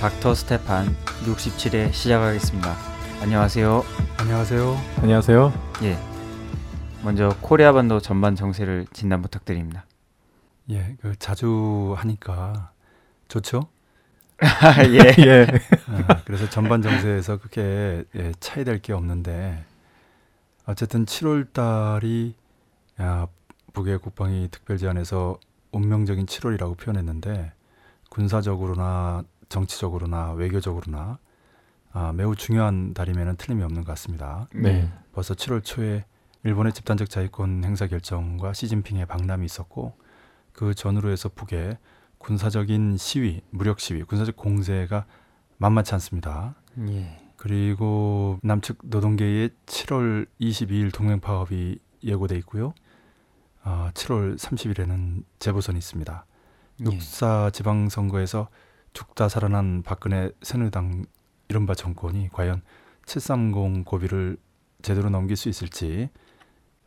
닥터 스테판 67회 시작하겠습니다. 안녕하세요. 안녕하세요. 안녕하세요. 예. 먼저 코리아 반도 전반 정세를 진단 부탁드립니다. 예, 그 자주 하니까 좋죠. 예. 예. 아, 그래서 전반 정세에서 그렇게 예, 차이될 게 없는데 어쨌든 7월 달이 야, 북의 국방위 특별 제안에서 운명적인 7월이라고 표현했는데 군사적으로나 정치적으로나 외교적으로나 아, 매우 중요한 달이면 틀림이 없는 것 같습니다. 네. 벌써 7월 초에 일본의 집단적 자위권 행사 결정과 시진핑의 방남이 있었고 그 전후로 해서 북의 군사적인 시위, 무력 시위, 군사적 공세가 만만치 않습니다. 예. 그리고 남측 노동계의 7월 22일 동맹 파업이 예고돼 있고요. 아, 7월 30일에는 재보선이 있습니다. 예. 육사 지방선거에서 죽다 살아난 박근혜 새누리당 이른바 정권이 과연 730 고비를 제대로 넘길 수 있을지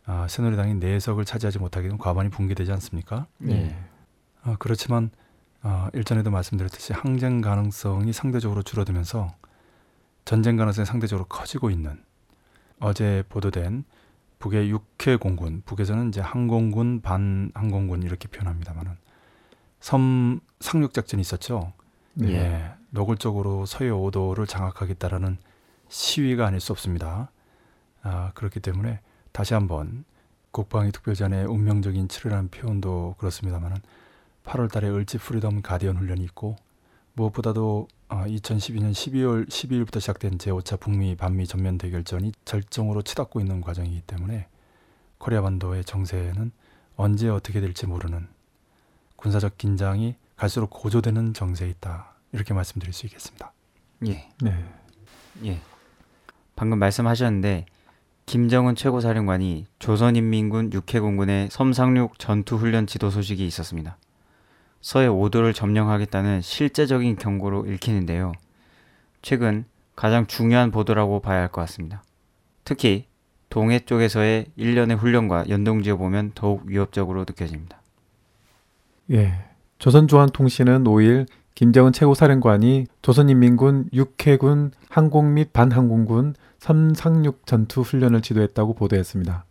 아, 새누리당이 내석을 차지하지 못하게 되면 과반이 붕괴되지 않습니까? 예. 아, 그렇지만 아, 일전에도 말씀드렸듯이 항쟁 가능성이 상대적으로 줄어들면서 전쟁 가능성이 상대적으로 커지고 있는 어제 보도된 북의 육해 공군, 북에서는 이제 항공군, 반 항공군 이렇게 표현합니다만은 섬 상륙 작전이 있었죠. 네. 예, 노골적으로 서해 5도를 장악하겠다라는 시위가 아닐 수 없습니다. 아, 그렇기 때문에 다시 한번 국방위 특별 제안의 운명적인 7회라는 표현도 그렇습니다만은 8월 달에 을지 Freedom Guardian 훈련이 있고 무엇보다도 아, 2012년 12월 12일부터 시작된 제5차 북미 반미 전면 대결전이 절정으로 치닫고 있는 과정이기 때문에 코리아 반도의 정세는 언제 어떻게 될지 모르는 군사적 긴장이 갈수록 고조되는 정세에 있다. 이렇게 말씀드릴 수 있겠습니다. 예. 네. 예. 방금 말씀하셨는데 김정은 최고사령관이 조선인민군 육해공군의 섬상륙 전투훈련 지도 소식이 있었습니다. 서해 5도를 점령하겠다는 실제적인 경고로 읽히는데요. 최근 가장 중요한 보도라고 봐야 할 것 같습니다. 특히 동해 쪽에서의 일련의 훈련과 연동지어 보면 더욱 위협적으로 느껴집니다. 예. 조선조한통신은 5일 김정은 최고사령관이 조선인민군 육해군 항공 및 반항공군 섬상륙 전투 훈련을 지도했다고 보도했습니다.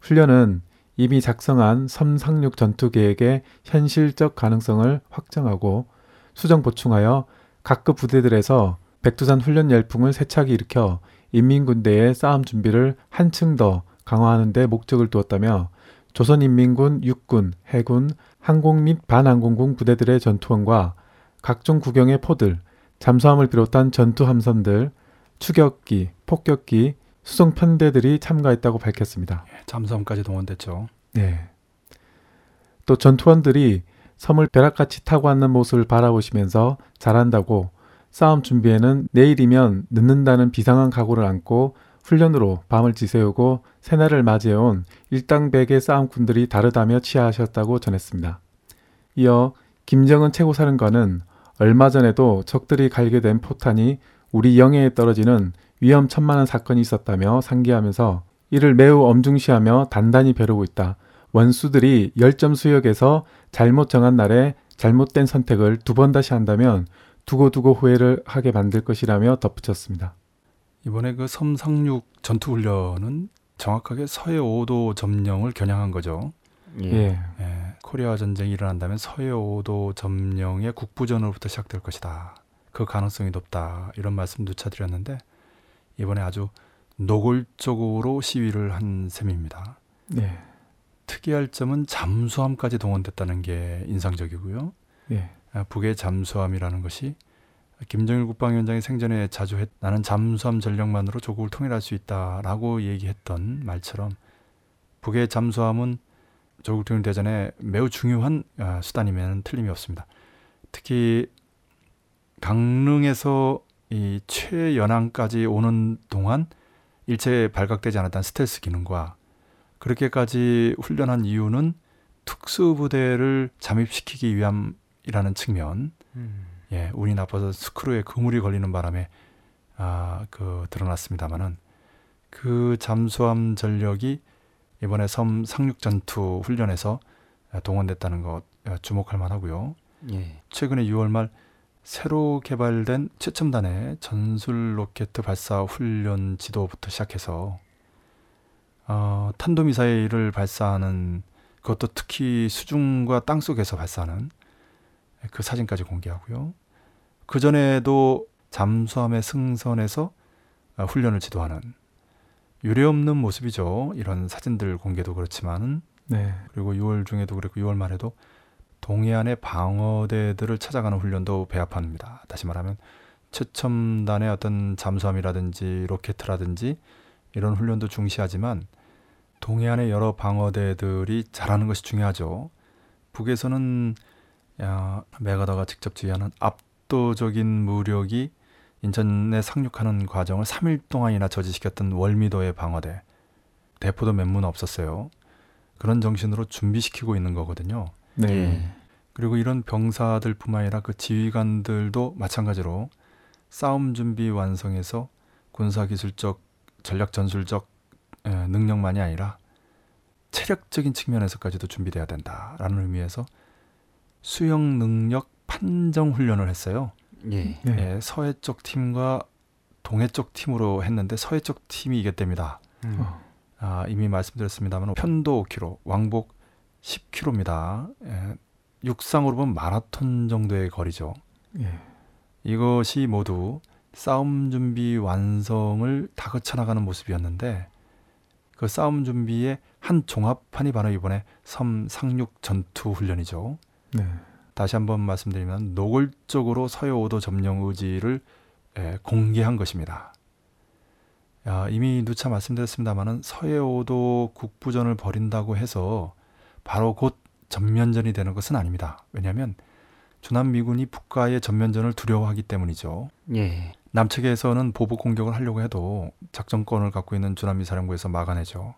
훈련은 이미 작성한 섬상륙 전투 계획의 현실적 가능성을 확정하고 수정 보충하여 각급 부대들에서 백두산 훈련 열풍을 세차게 일으켜 인민군대의 싸움 준비를 한층 더 강화하는 데 목적을 두었다며 조선인민군 육군, 해군, 항공 및 반항공군 부대들의 전투원과 각종 구경의 포들, 잠수함을 비롯한 전투 함선들, 추격기, 폭격기, 수송 편대들이 참가했다고 밝혔습니다. 예, 잠수함까지 동원됐죠. 네. 또 전투원들이 섬을 벼락같이 타고 왔는 모습을 바라보시면서 잘한다고 싸움 준비에는 내일이면 늦는다는 비상한 각오를 안고 훈련으로 밤을 지새우고 새날을 맞이해온 일당백의 싸움꾼들이 다르다며 치하하셨다고 전했습니다. 이어 김정은 최고사령관은 얼마 전에도 적들이 갈게 된 포탄이 우리 영해에 떨어지는 위험천만한 사건이 있었다며 상기하면서 이를 매우 엄중시하며 단단히 벼르고 있다. 원수들이 열점 수역에서 잘못 정한 날에 잘못된 선택을 두 번 다시 한다면 두고두고 후회를 하게 만들 것이라며 덧붙였습니다. 이번에 그 섬상륙 전투 훈련은 정확하게 서해 5도 점령을 겨냥한 거죠. 예. 예, 코리아 전쟁이 일어난다면 서해 5도 점령의 국부전으로부터 시작될 것이다. 그 가능성이 높다. 이런 말씀 누차 드렸는데 이번에 아주 노골적으로 시위를 한 셈입니다. 네. 특이할 점은 잠수함까지 동원됐다는 게 인상적이고요. 예. 아, 북의 잠수함이라는 것이 김정일 국방위원장이 생전에 자주 했, 나는 잠수함 전력만으로 조국을 통일할 수 있다라고 얘기했던 말처럼 북의 잠수함은 조국 통일 대전에 매우 중요한 아, 수단이면 틀림이 없습니다. 특히 강릉에서 이 최연항까지 오는 동안 일체 발각되지 않았던 스텔스 기능과 그렇게까지 훈련한 이유는 특수부대를 잠입시키기 위함이라는 측면, 음. 예, 운이 나빠서 스크루에 그물이 걸리는 바람에 아, 그 드러났습니다만은 그 잠수함 전력이 이번에 섬 상륙 전투 훈련에서 동원됐다는 것 주목할 만하고요. 예. 최근에 6월 말 새로 개발된 최첨단의 전술 로켓 발사 훈련 지도부터 시작해서 어, 탄도미사일을 발사하는 그것도 특히 수중과 땅 속에서 발사하는 그 사진까지 공개하고요. 그 전에도 잠수함의 승선에서 어, 훈련을 지도하는 유례없는 모습이죠. 이런 사진들 공개도 그렇지만은 네. 그리고 6월 중에도 그랬고 6월 말에도 동해안의 방어대들을 찾아가는 훈련도 배합합니다. 다시 말하면 최첨단의 어떤 잠수함이라든지 로켓이라든지 이런 훈련도 중시하지만 동해안의 여러 방어대들이 잘하는 것이 중요하죠. 북에서는 야, 메가다가 직접 지휘하는 압도적인 무력이 인천에 상륙하는 과정을 3일 동안이나 저지시켰던 월미도의 방어대 대포도 몇 문 없었어요. 그런 정신으로 준비시키고 있는 거거든요. 네. 예. 그리고 이런 병사들뿐만 아니라 그 지휘관들도 마찬가지로 싸움 준비 완성에서 군사 기술적 전략 전술적 에, 능력만이 아니라 체력적인 측면에서까지도 준비돼야 된다라는 의미에서 수영 능력 판정 훈련을 했어요. 예. 네. 예, 서해 쪽 팀과 동해 쪽 팀으로 했는데 서해 쪽 팀이 이겼답니다. 음. 어. 아, 이미 말씀드렸습니다만 편도 5km, 왕복 10km입니다. 예, 육상으로 보면 마라톤 정도의 거리죠. 예. 이것이 모두 싸움 준비 완성을 다 거쳐나가는 모습이었는데 그 싸움 준비의 한 종합판이 바로 이번에 섬 상륙 전투 훈련이죠. 네. 다시 한번 말씀드리면 노골적으로 서해 5도 점령 의지를 에, 공개한 것입니다. 야, 이미 누차 말씀드렸습니다만은 서해 5도 국부전을 벌인다고 해서 바로 곧 전면전이 되는 것은 아닙니다. 왜냐하면 주남 미군이 북과의 전면전을 두려워하기 때문이죠. 예. 남측에서는 보복 공격을 하려고 해도 작전권을 갖고 있는 주남미 사령부에서 막아내죠.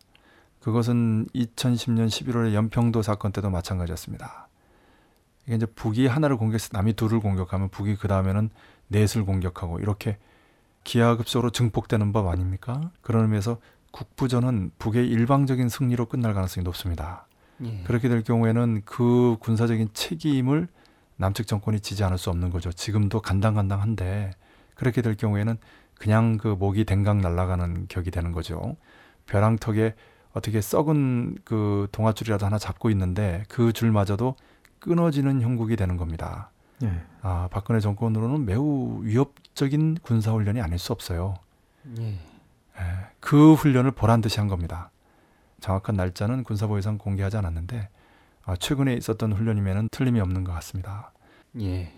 그것은 2010년 11월의 연평도 사건 때도 마찬가지였습니다. 이게 이제 북이 하나를 공격해서 남이 둘을 공격하면 북이 그 다음에는 넷을 공격하고 이렇게 기하급수로 증폭되는 법 아닙니까? 그런 의미에서 국부전은 북의 일방적인 승리로 끝날 가능성이 높습니다. 예. 그렇게 될 경우에는 그 군사적인 책임을 남측 정권이 지지 않을 수 없는 거죠. 지금도 간당간당한데 그렇게 될 경우에는 그냥 그 목이 댕강 날아가는 격이 되는 거죠. 벼랑턱에 어떻게 썩은 그 동아줄이라도 하나 잡고 있는데 그 줄마저도 끊어지는 형국이 되는 겁니다. 예. 아, 박근혜 정권으로는 매우 위협적인 군사 훈련이 아닐 수 없어요. 예. 예, 그 훈련을 보란 듯이 한 겁니다. 정확한 날짜는 군사보위상 공개하지 않았는데 아, 최근에 있었던 훈련이면 틀림이 없는 것 같습니다. 예.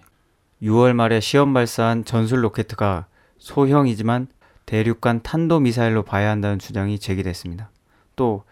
6월 말에 시험 발사한 전술 로켓가 소형이지만 대륙간 탄도 미사일로 봐야 한다는 주장이 제기됐습니다. 또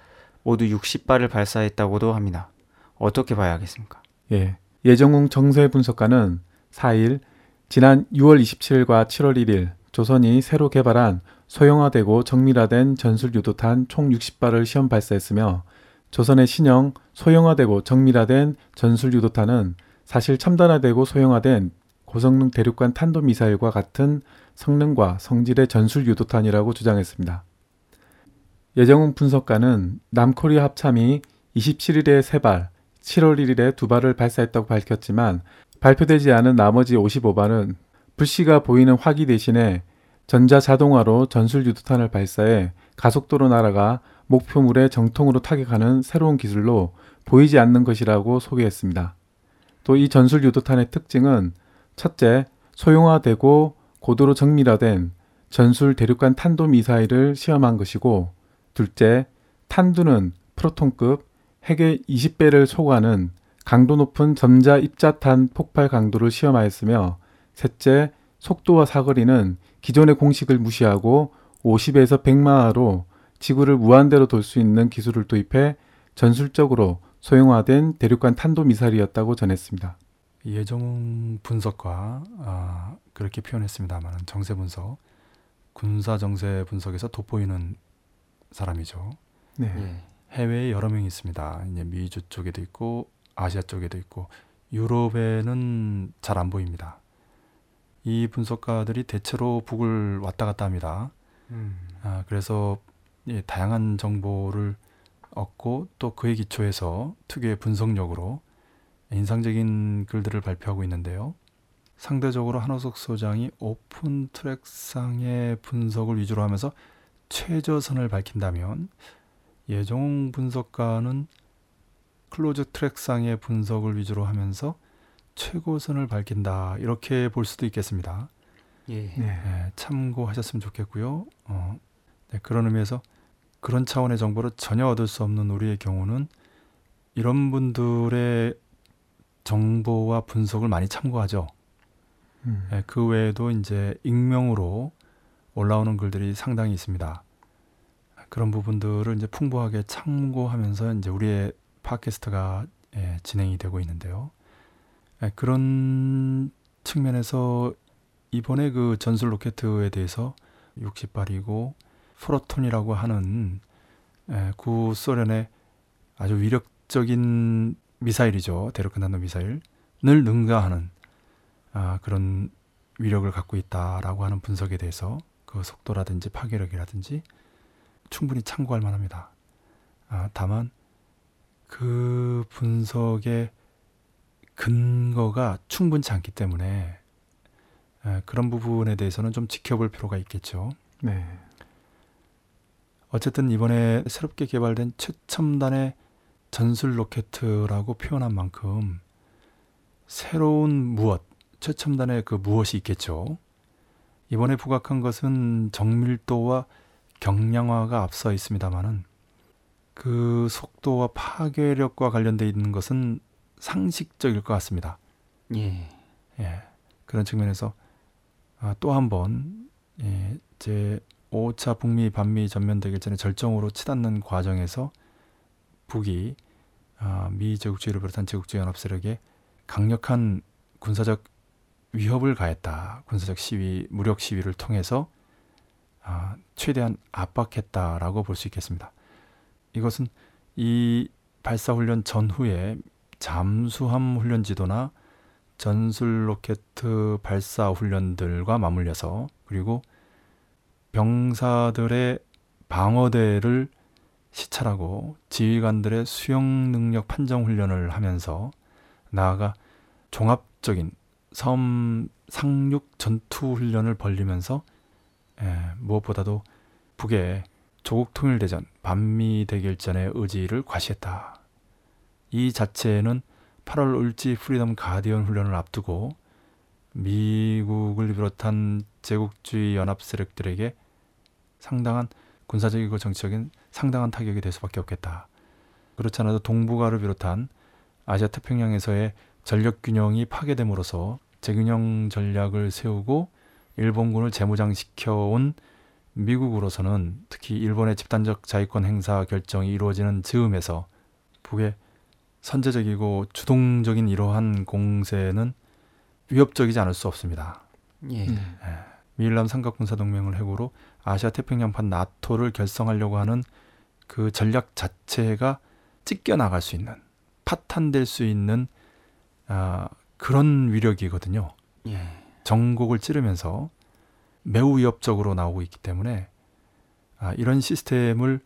모두 60발을 발사했다고도 합니다. 어떻게 봐야 하겠습니까? 예. 예정웅 정세 분석가는 4일 지난 6월 27일과 7월 1일 조선이 새로 개발한 소형화되고 정밀화된 전술 유도탄 총 60발을 시험 발사했으며 조선의 신형 소형화되고 정밀화된 전술 유도탄은 사실 첨단화되고 소형화된 고성능 대륙간 탄도미사일과 같은 성능과 성질의 전술 유도탄이라고 주장했습니다. 예정웅 분석가는 남코리아 합참이 27일에 3발, 7월 1일에 2발을 발사했다고 밝혔지만 발표되지 않은 나머지 55발은 불씨가 보이는 화기 대신에 전자 자동화로 전술 유도탄을 발사해 가속도로 날아가 목표물에 정통으로 타격하는 새로운 기술로 보이지 않는 것이라고 소개했습니다. 또 이 전술 유도탄의 특징은 첫째, 소형화되고 고도로 정밀화된 전술 대륙간 탄도 미사일을 시험한 것이고 둘째, 탄두는 프로톤급 핵의 20배를 초과하는 강도 높은 점자 입자탄 폭발 강도를 시험하였으며 셋째, 속도와 사거리는 기존의 공식을 무시하고 50에서 100마하로 지구를 무한대로 돌 수 있는 기술을 도입해 전술적으로 소형화된 대륙간 탄도 미사일이었다고 전했습니다. 예정웅 분석과 아, 그렇게 표현했습니다만 정세 분석, 군사 정세 분석에서 돋보이는 사람이죠. 네. 예. 해외에 여러 명이 있습니다. 이제 미주 쪽에도 있고 아시아 쪽에도 있고 유럽에는 잘 안 보입니다. 이 분석가들이 대체로 북을 왔다 갔다 합니다. 음. 아, 그래서 예, 다양한 정보를 얻고 또 그에 기초해서 특유의 분석력으로 인상적인 글들을 발표하고 있는데요. 상대적으로 한호석 소장이 open track상의 분석을 위주로 하면서 최저선을 밝힌다면 예정웅 분석가는 close track상의 분석을 위주로 하면서 최고선을 밝힌다 이렇게 볼 수도 있겠습니다. 예. 네. 네, 참고하셨으면 좋겠고요. 어, 네, 그런 의미에서 그런 차원의 정보를 전혀 얻을 수 없는 우리의 경우는 이런 분들의 정보와 분석을 많이 참고하죠. 음. 네, 그 외에도 이제 익명으로 올라오는 글들이 상당히 있습니다. 그런 부분들을 이제 풍부하게 참고하면서 이제 우리의 팟캐스트가 예, 진행이 되고 있는데요. 예, 그런 측면에서 이번에 그 전술 로켓에 대해서 60발이고 프로톤이라고 하는 예, 구소련의 아주 위력적인 미사일이죠. 대륙간 단도 미사일을 능가하는 아, 그런 위력을 갖고 있다라고 하는 분석에 대해서 그 속도라든지 파괴력이라든지 충분히 참고할 만합니다. 아, 다만 그 분석의 근거가 충분치 않기 때문에 에, 그런 부분에 대해서는 좀 지켜볼 필요가 있겠죠. 네. 어쨌든 이번에 새롭게 개발된 최첨단의 전술 로켓이라고 표현한 만큼 새로운 무엇, 최첨단의 그 무엇이 있겠죠. 이번에 부각한 것은 정밀도와 경량화가 앞서 있습니다만은 그 속도와 파괴력과 관련돼 있는 것은 상식적일 것 같습니다. 예. 예, 그런 측면에서 아, 또 한번 예, 제 5차 북미 반미 전면 대결전의 절정으로 치닫는 과정에서 북이 아, 미 제국주의를 비롯한 제국주의 연합 세력에 강력한 군사적 위협을 가했다. 군사적 시위, 무력 시위를 통해서 아, 최대한 압박했다라고 볼 수 있겠습니다. 이것은 이 발사 훈련 전후에 잠수함 훈련 지도나 전술 로켓 발사 훈련들과 맞물려서 그리고 병사들의 방어대를 시찰하고 지휘관들의 수영 능력 판정 훈련을 하면서 나아가 종합적인 섬 상륙 전투 훈련을 벌리면서 에, 무엇보다도 북의 조국 통일대전 반미 대결전의 의지를 과시했다. 이 자체는 8월 을지 Freedom Guardian 훈련을 앞두고 미국을 비롯한 제국주의 연합 세력들에게 상당한 군사적이고 정치적인 상당한 타격이 될 수밖에 없겠다. 그렇지 않아도 동북아를 비롯한 아시아 태평양에서의 전력 균형이 파괴됨으로써 재균형 전략을 세우고 일본군을 재무장시켜 온 미국으로서는 특히 일본의 집단적 자위권 행사 결정이 이루어지는 즈음에서 북의 선제적이고 주동적인 이러한 공세는 위협적이지 않을 수 없습니다. 예. 음. 미일남 삼각군사동맹을 해고로 아시아 태평양판 나토를 결성하려고 하는 그 전략 자체가 찢겨 나갈 수 있는 파탄될 수 있는 아, 그런 위력이거든요. 예. 전곡을 찌르면서 매우 위협적으로 나오고 있기 때문에 아, 이런 시스템을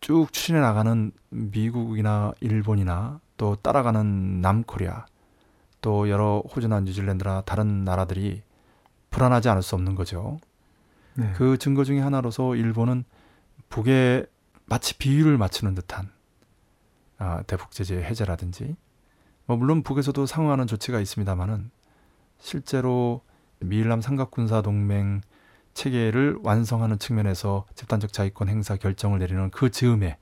쭉 추진해 나가는 미국이나 일본이나 또 따라가는 남코리아 또 여러 호주나 뉴질랜드나 다른 나라들이 불안하지 않을 수 없는 거죠. 네. 그 증거 중에 하나로서 일본은 북에 마치 비유를 맞추는 듯한 아, 대북 제재 해제라든지 뭐 물론 북에서도 상응하는 조치가 있습니다만은 실제로 미일남 삼각군사 동맹 체계를 완성하는 측면에서 집단적 자위권 행사 결정을 내리는 그 즈음에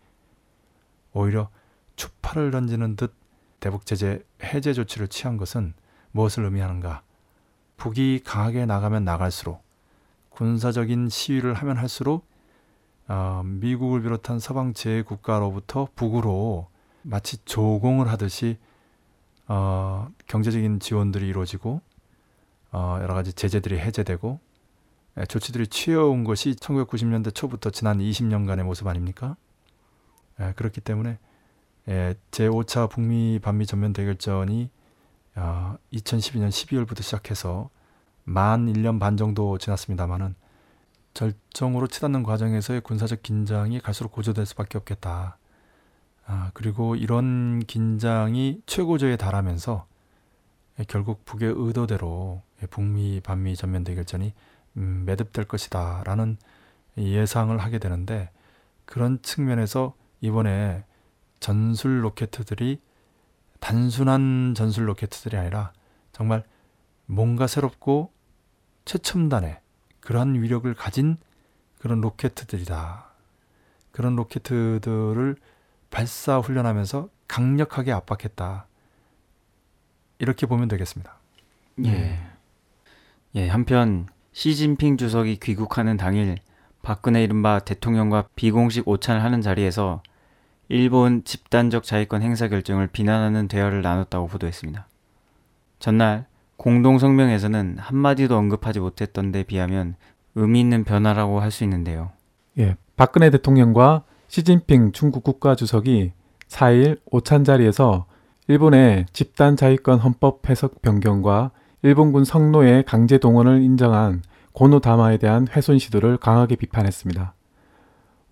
오히려 추파를 던지는 듯 대북 제재 해제 조치를 취한 것은 무엇을 의미하는가? 북이 강하게 나가면 나갈수록 군사적인 시위를 하면 할수록 어, 미국을 비롯한 서방 제국가로부터 북으로 마치 조공을 하듯이 어, 경제적인 지원들이 이루어지고 어, 여러 가지 제재들이 해제되고 예, 조치들이 취해온 것이 1990년대 초부터 지난 20년간의 모습 아닙니까? 예, 그렇기 때문에 예, 제5차 북미 반미 전면 대결전이 어, 2012년 12월부터 시작해서 만 1년 반 정도 지났습니다만은 절정으로 치닫는 과정에서의 군사적 긴장이 갈수록 고조될 수밖에 없겠다. 아, 그리고 이런 긴장이 최고조에 달하면서 예, 결국 북의 의도대로 예, 북미 반미 전면 대결전이 음, 매듭될 것이다라는 예상을 하게 되는데 그런 측면에서 이번에 전술 로켓들이 단순한 전술 로켓들이 아니라 정말 뭔가 새롭고 최첨단의 그러한 위력을 가진 그런 로켓들이다. 그런 로켓들을 발사 훈련하면서 강력하게 압박했다. 이렇게 보면 되겠습니다. 예. 예, 한편 시진핑 주석이 귀국하는 당일 박근혜 이른바 대통령과 비공식 오찬을 하는 자리에서 일본 집단적 자위권 행사 결정을 비난하는 대화를 나눴다고 보도했습니다. 전날 공동 성명에서는 한마디도 언급하지 못했던 데 비하면 의미 있는 변화라고 할 수 있는데요. 예, 박근혜 대통령과 시진핑 중국 국가주석이 4일 오찬 자리에서 일본의 집단 자위권 헌법 해석 변경과 일본군 성노예 강제 동원을 인정한 고노 다마에 대한 훼손 시도를 강하게 비판했습니다.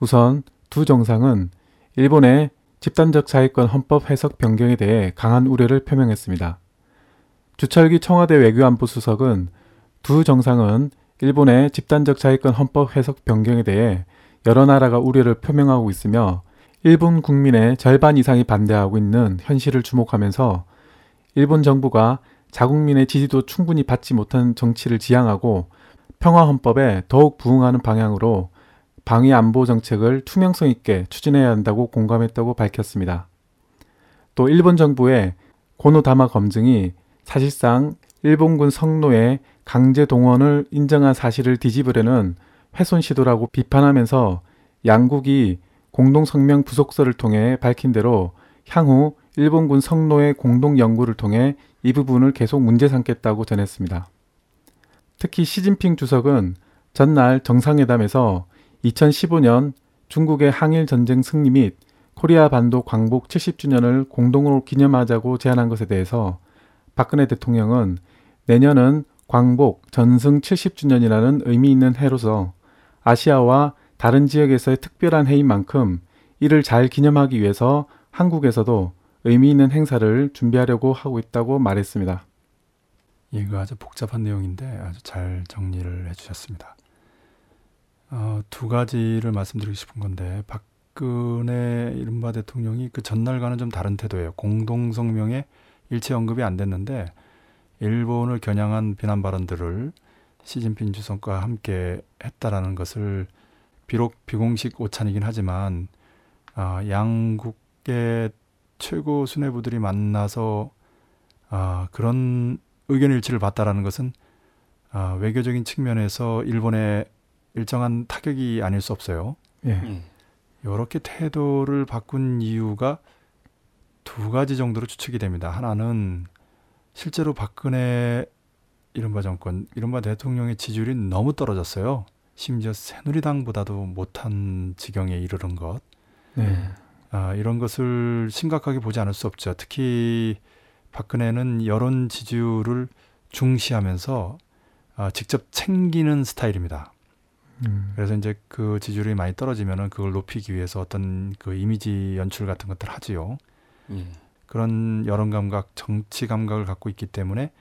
우선 두 정상은 일본의 집단적 자위권 헌법 해석 변경에 대해 강한 우려를 표명했습니다. 주철기 청와대 외교안보 수석은 두 정상은 일본의 집단적 자위권 헌법 해석 변경에 대해 여러 나라가 우려를 표명하고 있으며 일본 국민의 절반 이상이 반대하고 있는 현실을 주목하면서 일본 정부가 자국민의 지지도 충분히 받지 못한 정치를 지향하고 평화헌법에 더욱 부응하는 방향으로 방위 안보 정책을 투명성 있게 추진해야 한다고 공감했다고 밝혔습니다. 또 일본 정부의 고노다마 검증이 사실상 일본군 성노의 강제 동원을 인정한 사실을 뒤집으려는 훼손 시도라고 비판하면서 양국이 공동 성명 부속서를 통해 밝힌 대로 향후 일본군 성노의 공동 연구를 통해 이 부분을 계속 문제 삼겠다고 전했습니다. 특히 시진핑 주석은 전날 정상회담에서 2015년 중국의 항일 전쟁 승리 및 코리아 반도 광복 70주년을 공동으로 기념하자고 제안한 것에 대해서 박근혜 대통령은 내년은 광복 전승 70주년이라는 의미 있는 해로서 아시아와 다른 지역에서의 특별한 해인 만큼 이를 잘 기념하기 위해서 한국에서도 의미 있는 행사를 준비하려고 하고 있다고 말했습니다. 이거 아주 복잡한 내용인데 아주 잘 정리를 해주셨습니다. 어, 두 가지를 말씀드리고 싶은 건데 박근혜 이른바 대통령이 그 전날과는 좀 다른 태도예요. 공동성명에 일체 언급이 안 됐는데 일본을 겨냥한 비난 발언들을 시진핑 주석과 함께 했다라는 것을 비록 비공식 오찬이긴 하지만 아, 양국의 최고 수뇌부들이 만나서 아, 그런 의견 일치를 봤다라는 것은 아, 외교적인 측면에서 일본의 일정한 타격이 아닐 수 없어요. 예. 이렇게 태도를 바꾼 이유가 두 가지 정도로 추측이 됩니다. 하나는 실제로 박근혜 이른바 정권, 이른바 대통령의 지지율이 너무 떨어졌어요. 심지어 새누리당보다도 못한 지경에 이르는 것. 네. 아, 이런 것을 심각하게 보지 않을 수 없죠. 특히 박근혜는 여론 지지율을 중시하면서 아, 직접 챙기는 스타일입니다. 음. 그래서 이제 그 지지율이 많이 떨어지면은 그걸 높이기 위해서 어떤 그 이미지 연출 같은 것들 하지요. 예. 그런 여론 감각, 정치 감각을 갖고 있기 때문에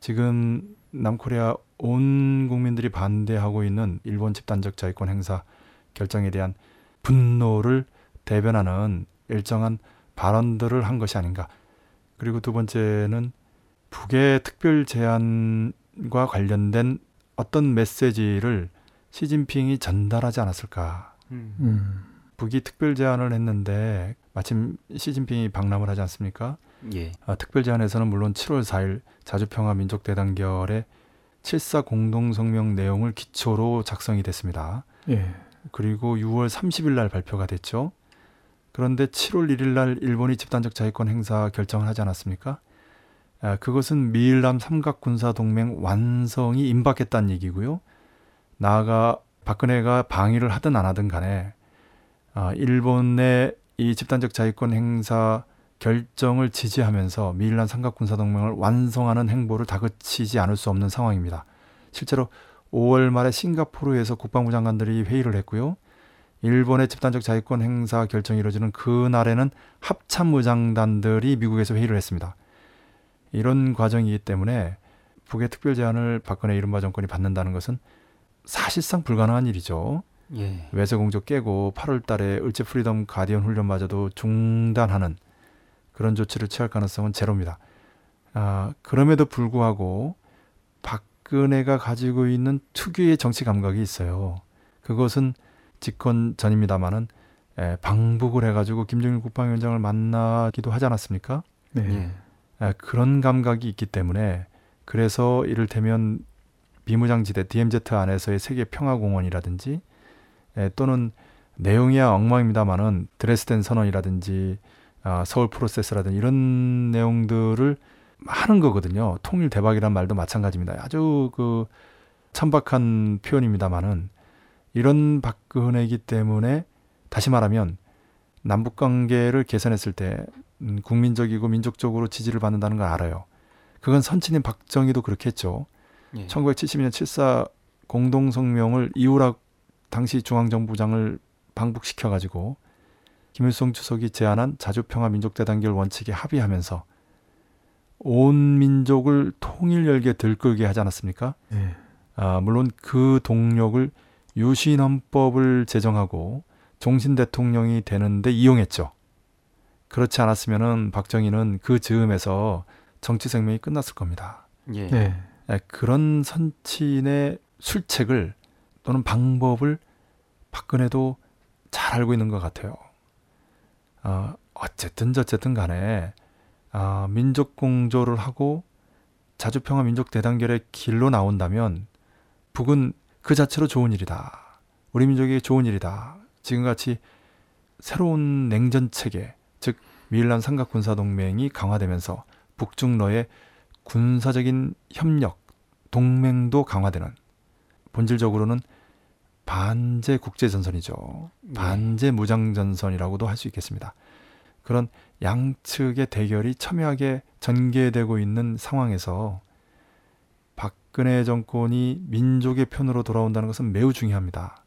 지금 남코리아 온 국민들이 반대하고 있는 일본 집단적 자위권 행사 결정에 대한 분노를 대변하는 일정한 발언들을 한 것이 아닌가. 그리고 두 번째는 북의 특별 제안과 관련된 어떤 메시지를 시진핑이 전달하지 않았을까. 음. 음. 북이 특별 제안을 했는데 마침 시진핑이 방남을 하지 않습니까? 예. 아, 특별 제안에서는 물론 7월 4일 자주평화 민족대단결의 7사 공동성명 내용을 기초로 작성이 됐습니다. 예. 그리고 6월 30일 날 발표가 됐죠. 그런데 7월 1일 날 일본이 집단적 자위권 행사 결정을 하지 않았습니까? 아, 그것은 미일남 삼각군사동맹 완성이 임박했다는 얘기고요. 나아가 박근혜가 방위를 하든 안 하든 간에 아, 일본의 이 집단적 자위권 행사 결정을 지지하면서 미일란 삼각군사동맹을 완성하는 행보를 다그치지 않을 수 없는 상황입니다. 실제로 5월 말에 싱가포르에서 국방부 장관들이 회의를 했고요. 일본의 집단적 자위권 행사 결정이 이루어지는 그 날에는 합참의장단들이 미국에서 회의를 했습니다. 이런 과정이기 때문에 북의 특별 제안을 박근혜 이른바 정권이 받는다는 것은 사실상 불가능한 일이죠. 예. 외세 공조 깨고 8월 달에 을지 Freedom Guardian 훈련마저도 중단하는 그런 조치를 취할 가능성은 제로입니다. 아, 그럼에도 불구하고 박근혜가 가지고 있는 특유의 정치 감각이 있어요. 그것은 집권 전입니다마는 에, 방북을 해가지고 김정일 국방위원장을 만나기도 하지 않았습니까? 네. 예. 에, 그런 감각이 있기 때문에 그래서 이를테면 비무장지대 DMZ 안에서의 세계 평화공원이라든지 에, 또는 내용이야 엉망입니다만은 드레스덴 선언이라든지 아, 서울 프로세스라든지 이런 내용들을 하는 거거든요. 통일 대박이란 말도 마찬가지입니다. 아주 그 천박한 표현입니다만은 이런 박근혜이기 때문에 다시 말하면 남북 관계를 개선했을 때 음, 국민적이고 민족적으로 지지를 받는다는 걸 알아요. 그건 선친인 박정희도 그렇게 했죠. 예. 1972년 7.4 공동성명을 이후라 당시 중앙정부장을 방북시켜 가지고 김일성 주석이 제안한 자주평화 민족대단결 원칙에 합의하면서 온 민족을 통일열게 들끓게 하지 않았습니까? 네. 아, 물론 그 동력을 유신 헌법을 제정하고 종신 대통령이 되는데 이용했죠. 그렇지 않았으면은 박정희는 그 즈음에서 정치 생명이 끝났을 겁니다. 예. 네. 예, 그런 선친의 술책을 또는 방법을 박근혜도 잘 알고 있는 것 같아요. 어, 어쨌든 저쨌든 간에 아, 민족 공조를 하고 자주평화 민족 대단결의 길로 나온다면 북은 그 자체로 좋은 일이다. 우리 민족에게 좋은 일이다. 지금같이 새로운 냉전 체계, 즉 미일란 삼각 군사 동맹이 강화되면서 북중러의 군사적인 협력, 동맹도 강화되는 본질적으로는 반제 국제 전선이죠. 반제 무장 전선이라고도 할 수 있겠습니다. 그런 양측의 대결이 첨예하게 전개되고 있는 상황에서 박근혜 정권이 민족의 편으로 돌아온다는 것은 매우 중요합니다.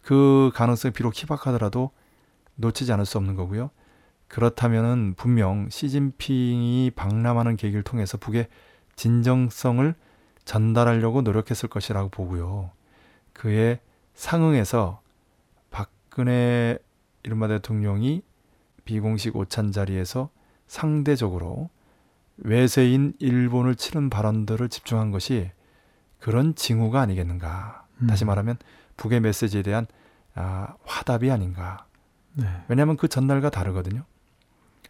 그 가능성이 비록 희박하더라도 놓치지 않을 수 없는 거고요. 그렇다면은 분명 시진핑이 방남하는 계기를 통해서 북의 진정성을 전달하려고 노력했을 것이라고 보고요. 그의 상응해서 박근혜 이른바 대통령이 비공식 오찬 자리에서 상대적으로 외세인 일본을 치는 발언들을 집중한 것이 그런 징후가 아니겠는가. 음. 다시 말하면 북의 메시지에 대한 아, 화답이 아닌가. 네. 왜냐하면 그 전날과 다르거든요.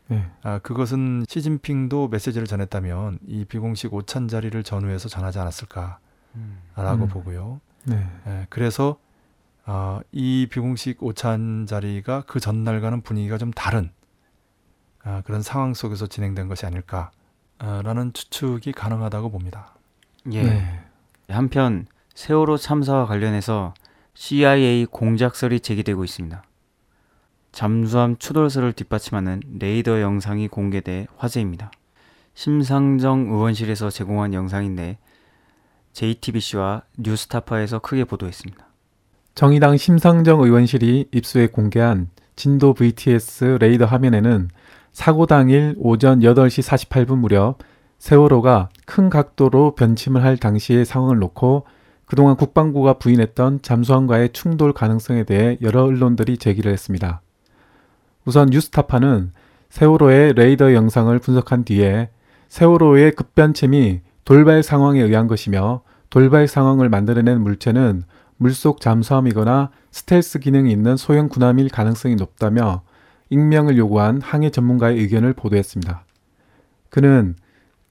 네. 아, 그것은 시진핑도 메시지를 전했다면 이 비공식 오찬 자리를 전후해서 전하지 않았을까라고 음. 보고요. 네. 예, 그래서 아, 이 비공식 오찬 자리가 그 전날과는 분위기가 좀 다른 아, 그런 상황 속에서 진행된 것이 아닐까라는 추측이 가능하다고 봅니다. 예. 네. 한편 세월호 참사와 관련해서 CIA 공작설이 제기되고 있습니다. 잠수함 추돌설을 뒷받침하는 레이더 영상이 공개돼 화제입니다. 심상정 의원실에서 제공한 영상인데 JTBC와 뉴스타파에서 크게 보도했습니다. 정의당 심상정 의원실이 입수해 공개한 진도 VTS 레이더 화면에는 사고 당일 오전 8시 48분 무렵 세월호가 큰 각도로 변침을 할 당시의 상황을 놓고 그동안 국방부가 부인했던 잠수함과의 충돌 가능성에 대해 여러 언론들이 제기를 했습니다. 우선 뉴스타파는 세월호의 레이더 영상을 분석한 뒤에 세월호의 급변침이 돌발 상황에 의한 것이며 돌발 상황을 만들어낸 물체는 물속 잠수함이거나 스텔스 기능이 있는 소형 군함일 가능성이 높다며 익명을 요구한 항해 전문가의 의견을 보도했습니다. 그는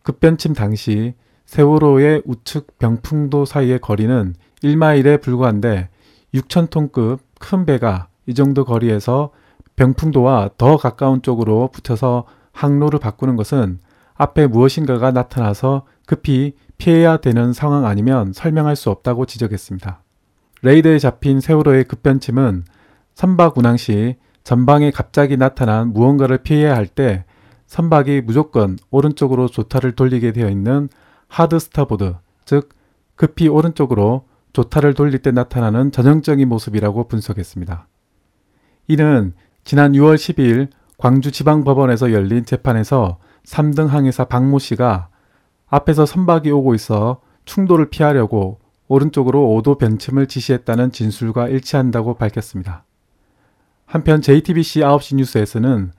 급변침 당시 세월호의 우측 병풍도 사이의 거리는 1마일에 불과한데 6,000톤급 큰 배가 이 정도 거리에서 병풍도와 더 가까운 쪽으로 붙여서 항로를 바꾸는 것은 앞에 무엇인가가 나타나서 급히 피해야 되는 상황 아니면 설명할 수 없다고 지적했습니다. 레이더에 잡힌 세월호의 급변침은 선박 운항 시 전방에 갑자기 나타난 무언가를 피해야 할 때 선박이 무조건 오른쪽으로 조타를 돌리게 되어 있는 hard starboard, 즉 급히 오른쪽으로 조타를 돌릴 때 나타나는 전형적인 모습이라고 분석했습니다. 이는 지난 6월 12일 광주지방법원에서 열린 재판에서 3등 항해사 박모 씨가 앞에서 선박이 오고 있어 충돌을 피하려고 오른쪽으로 오도 변침을 지시했다는 진술과 일치한다고 밝혔습니다. 한편 JTBC 9시 뉴스에서는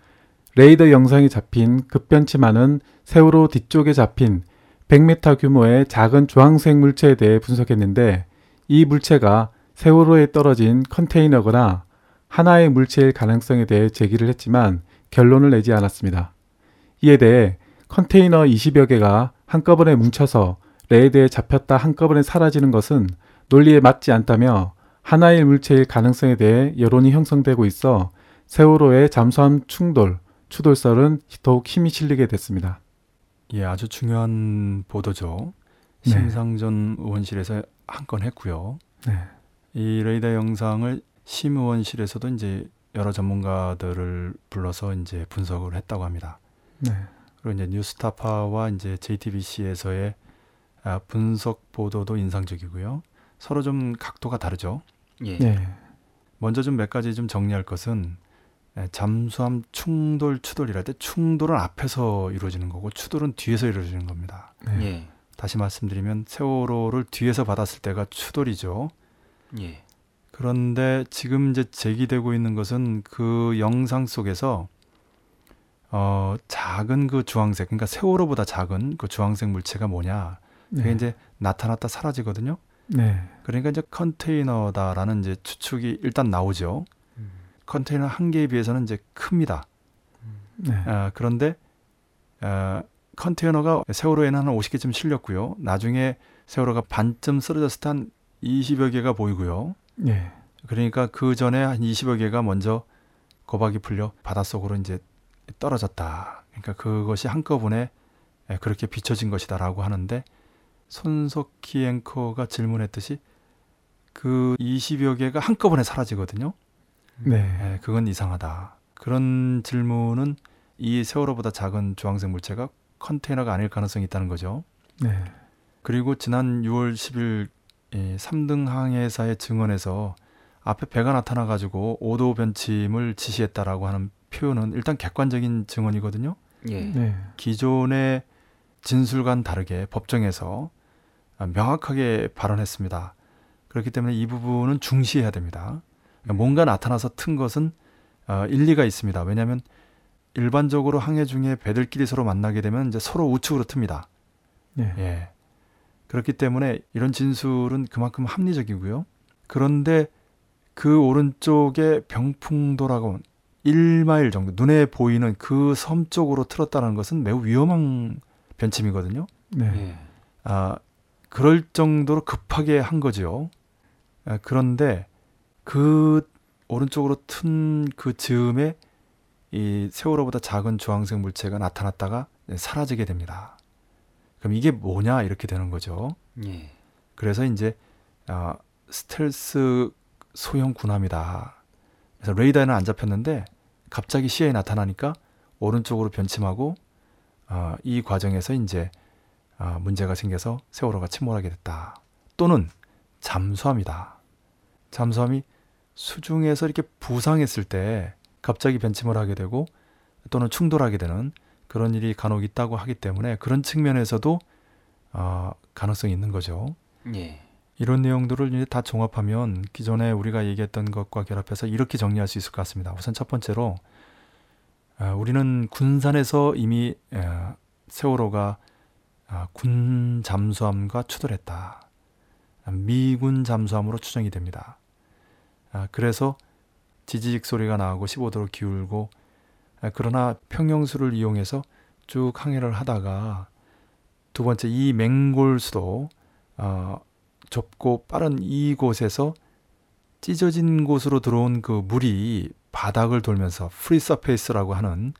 레이더 영상이 잡힌 급변침하는 세월호 뒤쪽에 잡힌 100m 규모의 작은 주황색 물체에 대해 분석했는데 이 물체가 세월호에 떨어진 컨테이너거나 하나의 물체일 가능성에 대해 제기를 했지만 결론을 내지 않았습니다. 이에 대해 컨테이너 20여 개가 한꺼번에 뭉쳐서 레이드에 잡혔다 한꺼번에 사라지는 것은 논리에 맞지 않다며 하나의 물체일 가능성에 대해 여론이 형성되고 있어 세월호의 잠수함 충돌, 추돌설은 더욱 힘이 실리게 됐습니다. 예, 아주 중요한 보도죠. 네. 심상전 의원실에서 한 건 했고요. 네. 이 레이더 영상을 심 의원실에서도 이제 여러 전문가들을 불러서 이제 분석을 했다고 합니다. 네. 그리고 이제 뉴스타파와 이제 JTBC에서의 아, 분석 보도도 인상적이고요. 서로 좀 각도가 다르죠. 예. 네. 먼저 좀 몇 가지 좀 정리할 것은 에, 잠수함 충돌 추돌이랄 때 충돌은 앞에서 이루어지는 거고 추돌은 뒤에서 이루어지는 겁니다. 네. 예. 다시 말씀드리면 세월호를 뒤에서 받았을 때가 추돌이죠. 예. 그런데 지금 이제 제기되고 있는 것은 그 영상 속에서 어 작은 그 주황색 그러니까 세월호보다 작은 그 주황색 물체가 뭐냐 그게 네. 이제 나타났다 사라지거든요. 네. 그러니까 이제 컨테이너다라는 이제 추측이 일단 나오죠. 음. 컨테이너 한 개에 비해서는 이제 큽니다. 네. 아, 그런데 아, 컨테이너가 세월호에는 한 50개쯤 실렸고요. 나중에 세월호가 반쯤 쓰러졌을 때 한 20여 개가 보이고요. 네. 그러니까 그 전에 한 20여 개가 먼저 거박이 풀려 바닷속으로 이제 떨어졌다. 그러니까 그것이 한꺼번에 예, 그렇게 비춰진 것이다라고 하는데 손석희 앵커가 질문했듯이 그 20여 개가 한꺼번에 사라지거든요. 네. 예, 그건 이상하다. 그런 질문은 이 세월호보다 작은 주황색 물체가 컨테이너가 아닐 가능성이 있다는 거죠. 네. 그리고 지난 6월 10일 이 3등 항해사의 증언에서 앞에 배가 나타나 가지고 오도 변침을 지시했다라고 하는 표현은 일단 객관적인 증언이거든요. 예. 네. 기존의 진술과는 다르게 법정에서 아, 명확하게 발언했습니다. 그렇기 때문에 이 부분은 중시해야 됩니다. 뭔가 나타나서 튼 것은 어, 일리가 있습니다. 왜냐하면 일반적으로 항해 중에 배들끼리 서로 만나게 되면 이제 서로 우측으로 틉니다. 네. 예. 그렇기 때문에 이런 진술은 그만큼 합리적이고요. 그런데 그 오른쪽에 병풍도라고 1마일 정도 눈에 보이는 그 섬 쪽으로 틀었다는 것은 매우 위험한 변침이거든요. 네. 예. 아, 그럴 정도로 급하게 한 거죠. 아, 그런데 그 오른쪽으로 튼 그 즈음에 이 세월호보다 작은 주황색 물체가 나타났다가 사라지게 됩니다. 그럼 이게 뭐냐 이렇게 되는 거죠. 예. 그래서 이제 아, 스텔스 소형 군함이다. 그래서 레이더에는 안 잡혔는데 갑자기 시야에 나타나니까 오른쪽으로 변침하고 아, 이 과정에서 이제 아, 문제가 생겨서 세월호가 침몰하게 됐다. 또는 잠수함이다. 잠수함이 수중에서 이렇게 부상했을 때 갑자기 변침을 하게 되고 또는 충돌하게 되는 그런 일이 간혹 있다고 하기 때문에 그런 측면에서도 어, 가능성이 있는 거죠. 예. 이런 내용들을 이제 다 종합하면 기존에 우리가 얘기했던 것과 결합해서 이렇게 정리할 수 있을 것 같습니다. 우선 첫 번째로 아, 우리는 군산에서 이미 에, 세월호가 아, 군 잠수함과 추돌했다. 아, 미군 잠수함으로 추정이 됩니다. 아, 그래서 지지직 소리가 나고 15도로 기울고 아, 그러나 평영수를 이용해서 쭉 항해를 하다가 두 번째 이 맹골수도 어, 좁고 빠른 이곳에서 찢어진 곳으로 들어온 그 물이 바닥을 돌면서 free surface라고 하는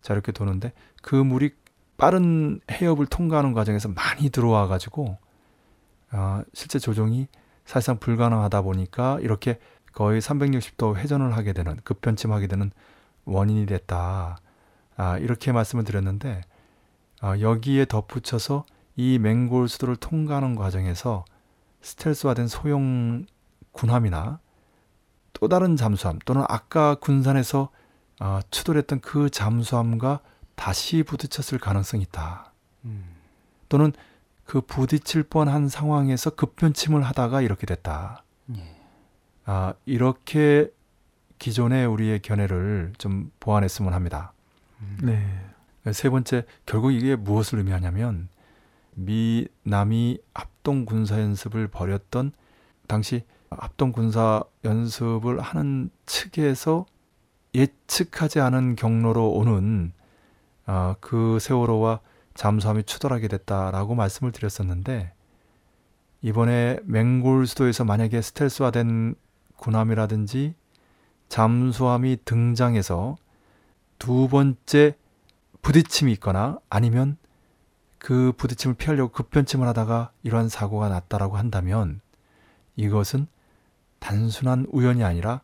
자 이렇게 도는데 그 물이 빠른 해협을 통과하는 과정에서 많이 들어와 가지고 어, 실제 조종이 사실상 불가능하다 보니까 이렇게 거의 360도 회전을 하게 되는 급변침하게 되는 원인이 됐다. 아, 이렇게 말씀을 드렸는데 아, 여기에 덧붙여서 이 맹골 수도를 통과하는 과정에서 스텔스화된 소형 군함이나 또 다른 잠수함 또는 아까 군산에서 아, 추돌했던 그 잠수함과 다시 부딪혔을 가능성이 있다. 또는 그 부딪힐 뻔한 상황에서 급변침을 하다가 이렇게 됐다. 예. 아, 이렇게 기존의 우리의 견해를 좀 보완했으면 합니다. 네. 세 번째, 결국 이게 무엇을 의미하냐면 미 남이 합동 군사 연습을 벌였던 당시 합동 군사 연습을 하는 측에서 예측하지 않은 경로로 오는 아, 그 세월호와 잠수함이 추돌하게 됐다라고 말씀을 드렸었는데 이번에 맹골 수도에서 만약에 스텔스화된 군함이라든지 잠수함이 등장해서 두 번째 부딪힘이 있거나 아니면 그 부딪힘을 피하려고 급변침을 하다가 이러한 사고가 났다라고 한다면 이것은 단순한 우연이 아니라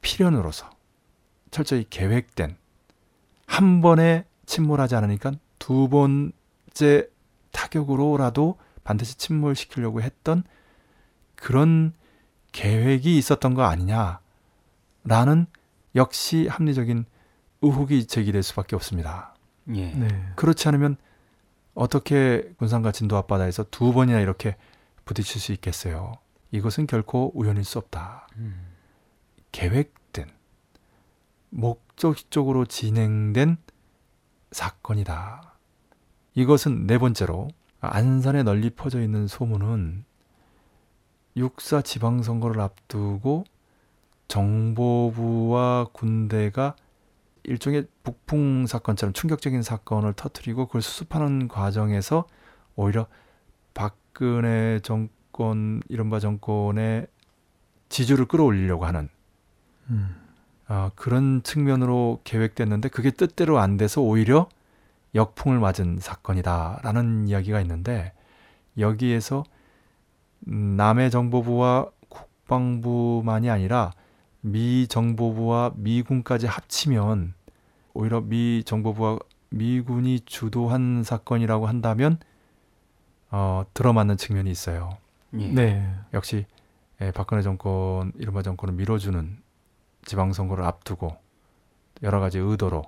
필연으로서 철저히 계획된 한 번에 침몰하지 않으니까 두 번째 타격으로라도 반드시 침몰시키려고 했던 그런 계획이 있었던 거 아니냐라는 역시 합리적인 의혹이 제기될 수밖에 없습니다. 예. 네. 그렇지 않으면 어떻게 군산과 진도 앞바다에서 두 번이나 이렇게 부딪힐 수 있겠어요? 이것은 결코 우연일 수 없다. 음. 계획된 목적적으로 진행된 사건이다. 이것은 네 번째로 안산에 널리 퍼져 있는 소문은 육사 지방선거를 앞두고 정보부와 군대가 일종의 북풍 사건처럼 충격적인 사건을 터뜨리고 그걸 수습하는 과정에서 오히려 박근혜 정권 이른바 정권의 지지를 끌어올리려고 하는 음. 아, 그런 측면으로 계획됐는데 그게 뜻대로 안 돼서 오히려 역풍을 맞은 사건이다라는 이야기가 있는데 여기에서 음, 남해 정보부와 국방부만이 아니라 미 정보부와 미군까지 합치면 오히려 미 정보부와 미군이 주도한 사건이라고 한다면 어, 들어맞는 측면이 있어요. 예. 네. 역시 예, 박근혜 정권 이른바 정권을 밀어주는 지방선거를 앞두고 여러 가지 의도로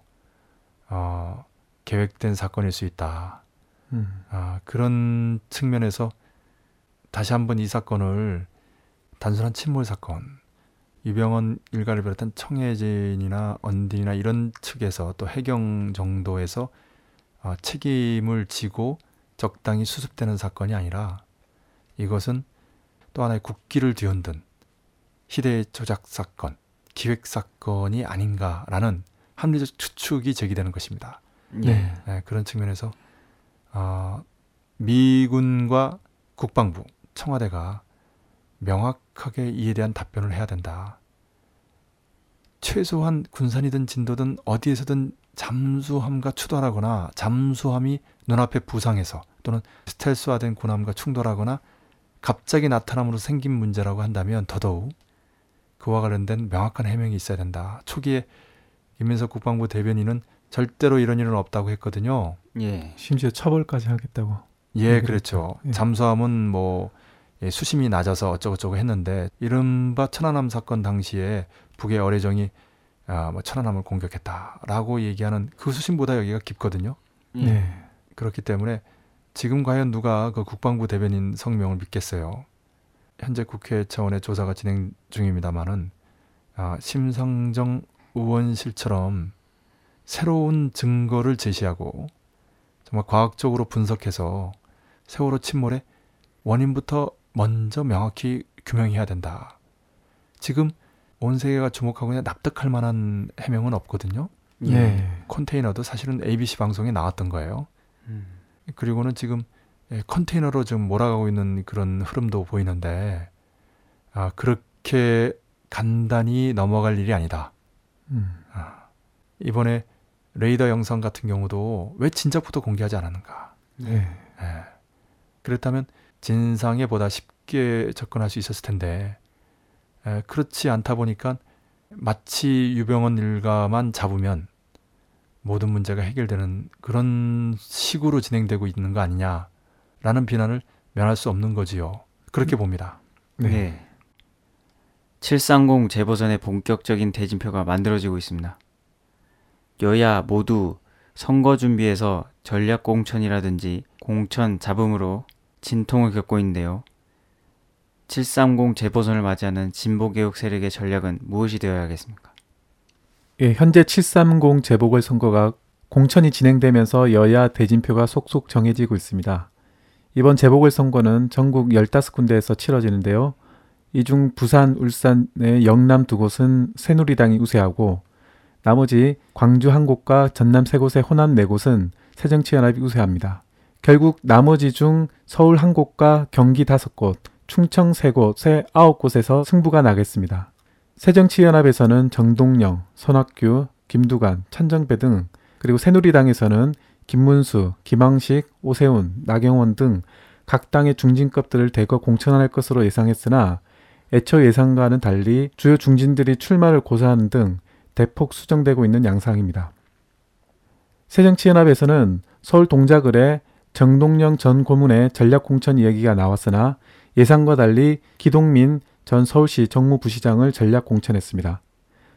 어, 계획된 사건일 수 있다. 음. 아, 그런 측면에서 다시 한번 이 사건을 단순한 침몰 사건, 유병헌 일가를 비롯한 청해진이나 언딘이나 이런 측에서 또 해경 정도에서 어, 책임을 지고 적당히 수습되는 사건이 아니라 이것은 또 하나의 국기를 뒤흔든 희대의 조작 사건, 기획 사건이 아닌가라는 합리적 추측이 제기되는 것입니다. 예. 네. 네, 그런 측면에서 어, 미군과 국방부, 청와대가 명확하게 이에 대한 답변을 해야 된다. 최소한 군산이든 진도든 어디에서든 잠수함과 추돌하거나 잠수함이 눈앞에 부상해서 또는 스텔스화된 군함과 충돌하거나 갑자기 나타남으로 생긴 문제라고 한다면 더더욱 그와 관련된 명확한 해명이 있어야 된다. 초기에 김민석 국방부 대변인은 절대로 이런 일은 없다고 했거든요. 예. 심지어 처벌까지 하겠다고. 예, 네, 그렇죠. 예. 잠수함은 뭐 예, 수심이 낮아서 어쩌고저쩌고 했는데 이른바 천안함 사건 당시에 북의 어뢰정이 아, 뭐 천안함을 공격했다라고 얘기하는 그 수심보다 여기가 깊거든요. 예. 네. 그렇기 때문에 지금 과연 누가 그 국방부 대변인 성명을 믿겠어요? 현재 국회 차원의 조사가 진행 중입니다만은 아, 심상정 의원실처럼 새로운 증거를 제시하고 정말 과학적으로 분석해서 세월호 침몰의 원인부터 먼저 명확히 규명해야 된다. 지금 온 세계가 주목하고 있는 납득할 만한 해명은 없거든요. 예. 네. 컨테이너도 사실은 ABC 방송에 나왔던 거예요. 음. 그리고는 지금 예, 컨테이너로 지금 몰아가고 있는 그런 흐름도 보이는데 아, 그렇게 간단히 넘어갈 일이 아니다. 음. 아, 이번에 레이더 영상 같은 경우도 왜 진작부터 공개하지 않았는가? 네. 예. 그렇다면 진상에 보다 쉽게 접근할 수 있었을 텐데 에, 그렇지 않다 보니까 마치 유병헌 일가만 잡으면 모든 문제가 해결되는 그런 식으로 진행되고 있는 거 아니냐 라는 비난을 면할 수 없는 거지요. 그렇게 봅니다. 네. 네. 730 재보선의 본격적인 대진표가 만들어지고 있습니다. 여야 모두 선거 준비에서 전략 공천이라든지 공천 잡음으로 진통을 겪고 있는데요. 730 재보선을 맞이하는 진보개혁 세력의 전략은 무엇이 되어야 겠습니까? 예, 현재 730 재보궐 선거가 공천이 진행되면서 여야 대진표가 속속 정해지고 있습니다. 이번 재보궐선거는 전국 15군데에서 치러지는데요. 이 중 부산, 울산의 영남 두 곳은 새누리당이 우세하고 나머지 광주 한 곳과 전남 세 곳의 호남 네 곳은 새정치연합이 우세합니다. 결국 나머지 중 서울 한 곳과 경기 다섯 곳, 충청 세 곳의 아홉 곳에서 승부가 나겠습니다. 새정치연합에서는 정동영, 손학규, 김두관, 천정배 등 그리고 새누리당에서는 김문수, 김항식, 오세훈, 나경원 등 각 당의 중진급들을 대거 공천할 것으로 예상했으나 애초 예상과는 달리 주요 중진들이 출마를 고사하는 등 대폭 수정되고 있는 양상입니다. 새정치연합에서는 서울 동작을에 정동영 전 고문의 전략 공천 이야기가 나왔으나 예상과 달리 기동민 전 서울시 정무부시장을 전략 공천했습니다.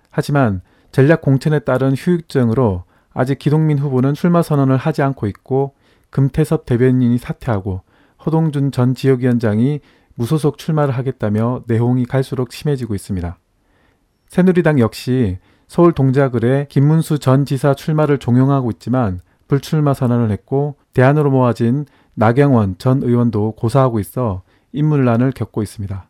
하지만 전략 공천에 따른 휴익증으로 아직 기동민 후보는 출마 선언을 하지 않고 있고 금태섭 대변인이 사퇴하고 허동준 전 지역위원장이 무소속 출마를 하겠다며 내홍이 갈수록 심해지고 있습니다. 새누리당 역시 서울 동작을에 김문수 전 지사 출마를 종용하고 있지만 불출마 선언을 했고 대안으로 모아진 나경원 전 의원도 고사하고 있어 인물난을 겪고 있습니다.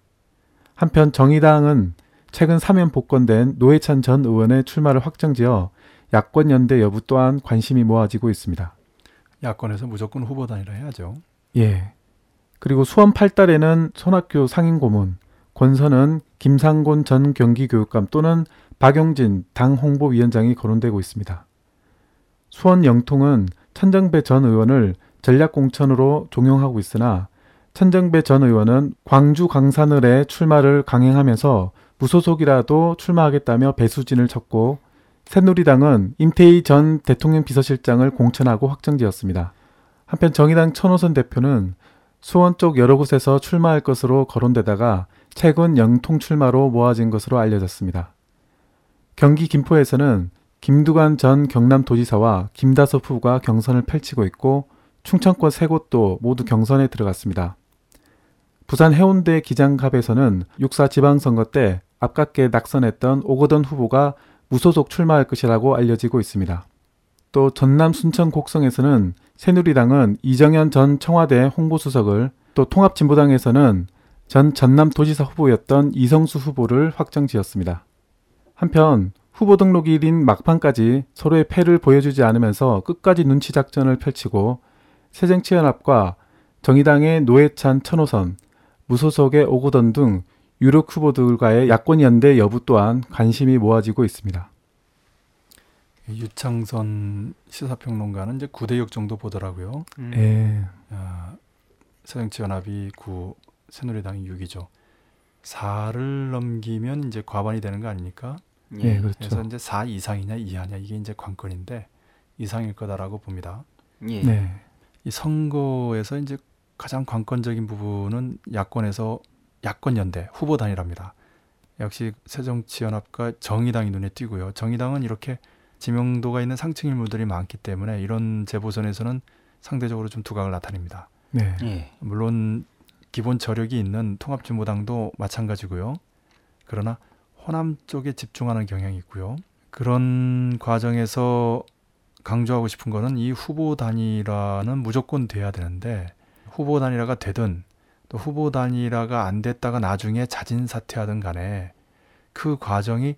한편 정의당은 최근 사면 복권된 노회찬 전 의원의 출마를 확정지어 야권 연대 여부 또한 관심이 모아지고 있습니다. 야권에서 무조건 후보단이라 해야죠. 예. 그리고 수원 8달에는 손학규 상임고문, 권선은 김상곤 전 경기교육감 또는 박용진 당 홍보위원장이 거론되고 있습니다. 수원 영통은 천정배 전 의원을 전략공천으로 종용하고 있으나 천정배 전 의원은 광주 강산을에 출마를 강행하면서 무소속이라도 출마하겠다며 배수진을 쳤고 새누리당은 임태희 전 대통령 비서실장을 공천하고 확정지었습니다. 한편 정의당 천호선 대표는 수원 쪽 여러 곳에서 출마할 것으로 거론되다가 최근 영통 출마로 모아진 것으로 알려졌습니다. 경기 김포에서는 김두관 전 경남도지사와 김다섭 후보가 경선을 펼치고 있고 충청권 세 곳도 모두 경선에 들어갔습니다. 부산 해운대 기장갑에서는 육사 지방선거 때 아깝게 낙선했던 오거돈 후보가 무소속 출마할 것이라고 알려지고 있습니다. 또 전남 순천 곡성에서는 새누리당은 이정현 전 청와대 홍보수석을 또 통합진보당에서는 전 전남도지사 후보였던 이성수 후보를 확정 지었습니다. 한편 후보 등록일인 막판까지 서로의 패를 보여주지 않으면서 끝까지 눈치 작전을 펼치고 새정치연합과 정의당의 노회찬 천호선, 무소속의 오고던 등 유력 후보들과의 야권 연대 여부 또한 관심이 모아지고 있습니다. 유창선 시사평론가는 이제 9대6 정도 보더라고요. 음. 예. 아, 새정치연합이 9, 새누리당이 6이죠. 4를 넘기면 이제 과반이 되는 거 아닙니까? 예, 그래서 그렇죠. 이제 4 이상이냐 이하냐 이게 이제 관건인데 이상일 거다라고 봅니다. 예. 네. 이 선거에서 이제 가장 관건적인 부분은 야권에서 야권 연대 후보 단일화입니다. 역시 새정치연합과 정의당이 눈에 띄고요. 정의당은 이렇게 지명도가 있는 상층 인물들이 많기 때문에 이런 재보선에서는 상대적으로 좀 두각을 나타냅니다. 네. 예. 물론 기본 저력이 있는 통합진보당도 마찬가지고요. 그러나 호남 쪽에 집중하는 경향이 있고요. 그런 과정에서 강조하고 싶은 거는 이 후보 단일화는 무조건 돼야 되는데 후보 단일화가 되든 또 후보 단일화가 안 됐다가 나중에 자진 사퇴하든 간에 그 과정이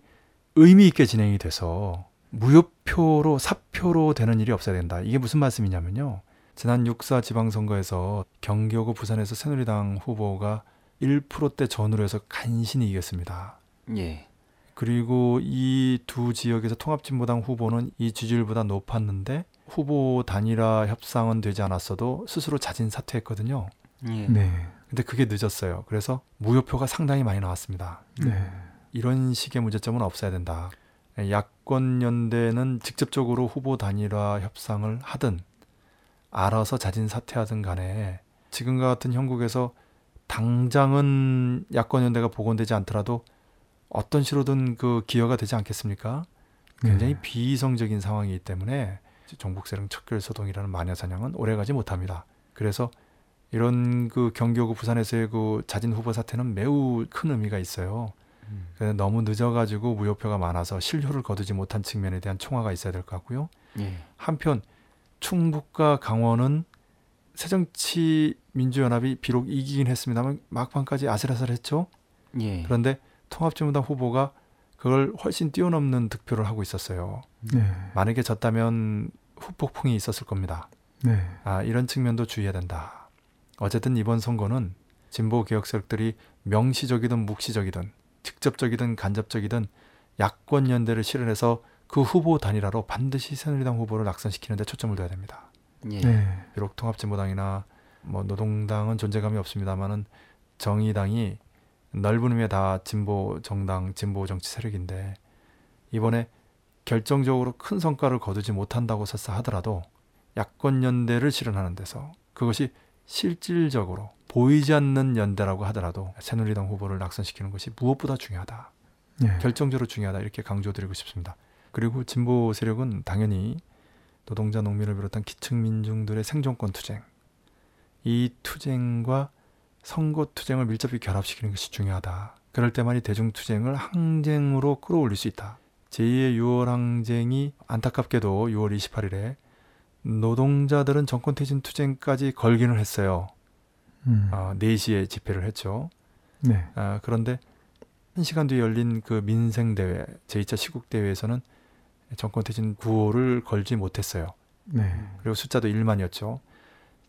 의미 있게 진행이 돼서 무효표로 사표로 되는 일이 없어야 된다. 이게 무슨 말씀이냐면요. 지난 6사 지방선거에서 경기하고 부산에서 새누리당 후보가 1%대 전후로 해서 간신히 이겼습니다. 예. 그리고 이 두 지역에서 통합진보당 후보는 이 지지율보다 높았는데 후보 단일화 협상은 되지 않았어도 스스로 자진 사퇴했거든요. 예. 네. 근데 그게 늦었어요. 그래서 무효표가 상당히 많이 나왔습니다. 네. 이런 식의 문제점은 없어야 된다. 야권 연대는 직접적으로 후보 단일화 협상을 하든 알아서 자진 사퇴하든 간에 지금과 같은 형국에서 당장은 야권 연대가 복원되지 않더라도 어떤 식으로든 그 기여가 되지 않겠습니까? 굉장히 네. 비이성적인 상황이기 때문에 종북세력 척결 소동이라는 마녀 사냥은 오래가지 못합니다. 그래서 이런 그 경기도구 부산에서의 그 자진 후보 사태는 매우 큰 의미가 있어요. 음. 너무 늦어가지고 무효표가 많아서 실효를 거두지 못한 측면에 대한 총화가 있어야 될 것 같고요. 예. 한편 충북과 강원은 새정치 민주연합이 비록 이기긴 했습니다만 막판까지 아슬아슬했죠. 예. 그런데 통합진보당 후보가 그걸 훨씬 뛰어넘는 득표를 하고 있었어요. 네. 만약에 졌다면 후폭풍이 있었을 겁니다. 네. 아, 이런 측면도 주의해야 된다. 어쨌든 이번 선거는 진보 개혁 세력들이 명시적이든 묵시적이든 직접적이든 간접적이든 야권 연대를 실현해서 그 후보 단일화로 반드시 새누리당 후보를 낙선시키는 데 초점을 둬야 됩니다. 예. 네. 비록 통합진보당이나 뭐 노동당은 존재감이 없습니다만은 정의당이 넓은 의미의 다 진보 정당, 진보 정치 세력인데 이번에 결정적으로 큰 성과를 거두지 못한다고 설사 하더라도 야권 연대를 실현하는 데서 그것이 실질적으로 보이지 않는 연대라고 하더라도 새누리당 후보를 낙선시키는 것이 무엇보다 중요하다. 네. 결정적으로 중요하다 이렇게 강조드리고 싶습니다. 그리고 진보 세력은 당연히 노동자 농민을 비롯한 기층 민중들의 생존권 투쟁 이 투쟁과 선거 투쟁을 밀접히 결합시키는 것이 중요하다. 그럴 때만이 대중 투쟁을 항쟁으로 끌어올릴 수 있다. 제2의 6월 항쟁이 안타깝게도 6월 28일에 노동자들은 정권 퇴진 투쟁까지 걸기는 했어요. 음. 어, 4시에 집회를 했죠. 네. 아, 그런데 한 시간 뒤에 열린 그 민생 대회 제2차 시국 대회에서는 정권 퇴진 구호를 걸지 못했어요. 네. 그리고 숫자도 1만이었죠.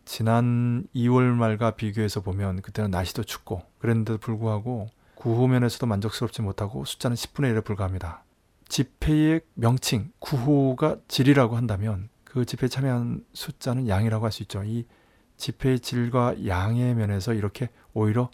지난 2월 말과 비교해서 보면 그때는 날씨도 춥고 그랬는데도 불구하고 구호면에서도 만족스럽지 못하고 숫자는 10분의 1에 불과합니다. 집회의 명칭 구호가 질이라고 한다면 그 집회에 참여한 숫자는 양이라고 할 수 있죠. 이 집회의 질과 양의 면에서 이렇게 오히려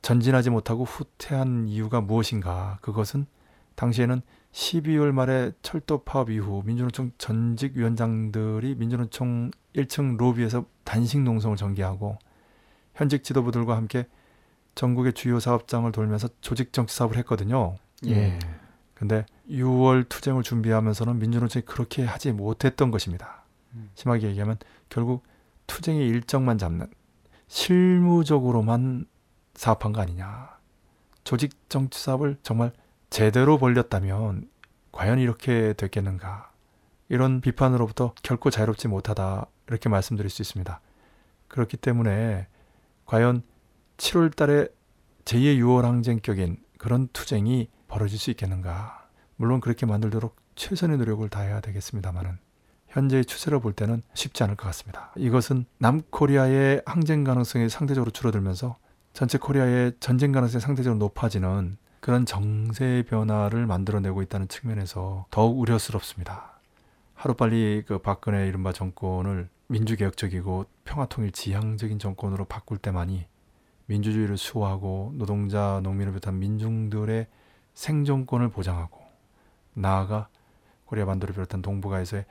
전진하지 못하고 후퇴한 이유가 무엇인가? 그것은 당시에는 12월 말에 철도 파업 이후 민주노총 전직 위원장들이 민주노총 1층 로비에서 단식 농성을 전개하고 현직 지도부들과 함께 전국의 주요 사업장을 돌면서 조직 정치 사업을 했거든요. 예. 근데 6월 투쟁을 준비하면서는 민주노총이 그렇게 하지 못했던 것입니다. 음. 심하게 얘기하면 결국 투쟁의 일정만 잡는 실무적으로만 사업한 거 아니냐. 조직 정치 사업을 정말 제대로 벌렸다면 과연 이렇게 됐겠는가. 이런 비판으로부터 결코 자유롭지 못하다. 이렇게 말씀드릴 수 있습니다. 그렇기 때문에 과연 7월 달에 제2의 6월 항쟁격인 그런 투쟁이 벌어질 수 있겠는가. 물론 그렇게 만들도록 최선의 노력을 다해야 되겠습니다만은 현재의 추세로 볼 때는 쉽지 않을 것 같습니다. 이것은 남코리아의 항쟁 가능성이 상대적으로 줄어들면서 전체 코리아의 전쟁 가능성이 상대적으로 높아지는 그런 정세 변화를 만들어내고 있다는 측면에서 더욱 우려스럽습니다. 하루빨리 그 박근혜 이른바 정권을 민주개혁적이고 평화통일 지향적인 정권으로 바꿀 때만이 민주주의를 수호하고 노동자, 농민을 비롯한 민중들의 생존권을 보장하고 나아가 코리아 반도를 비롯한 동북아에서의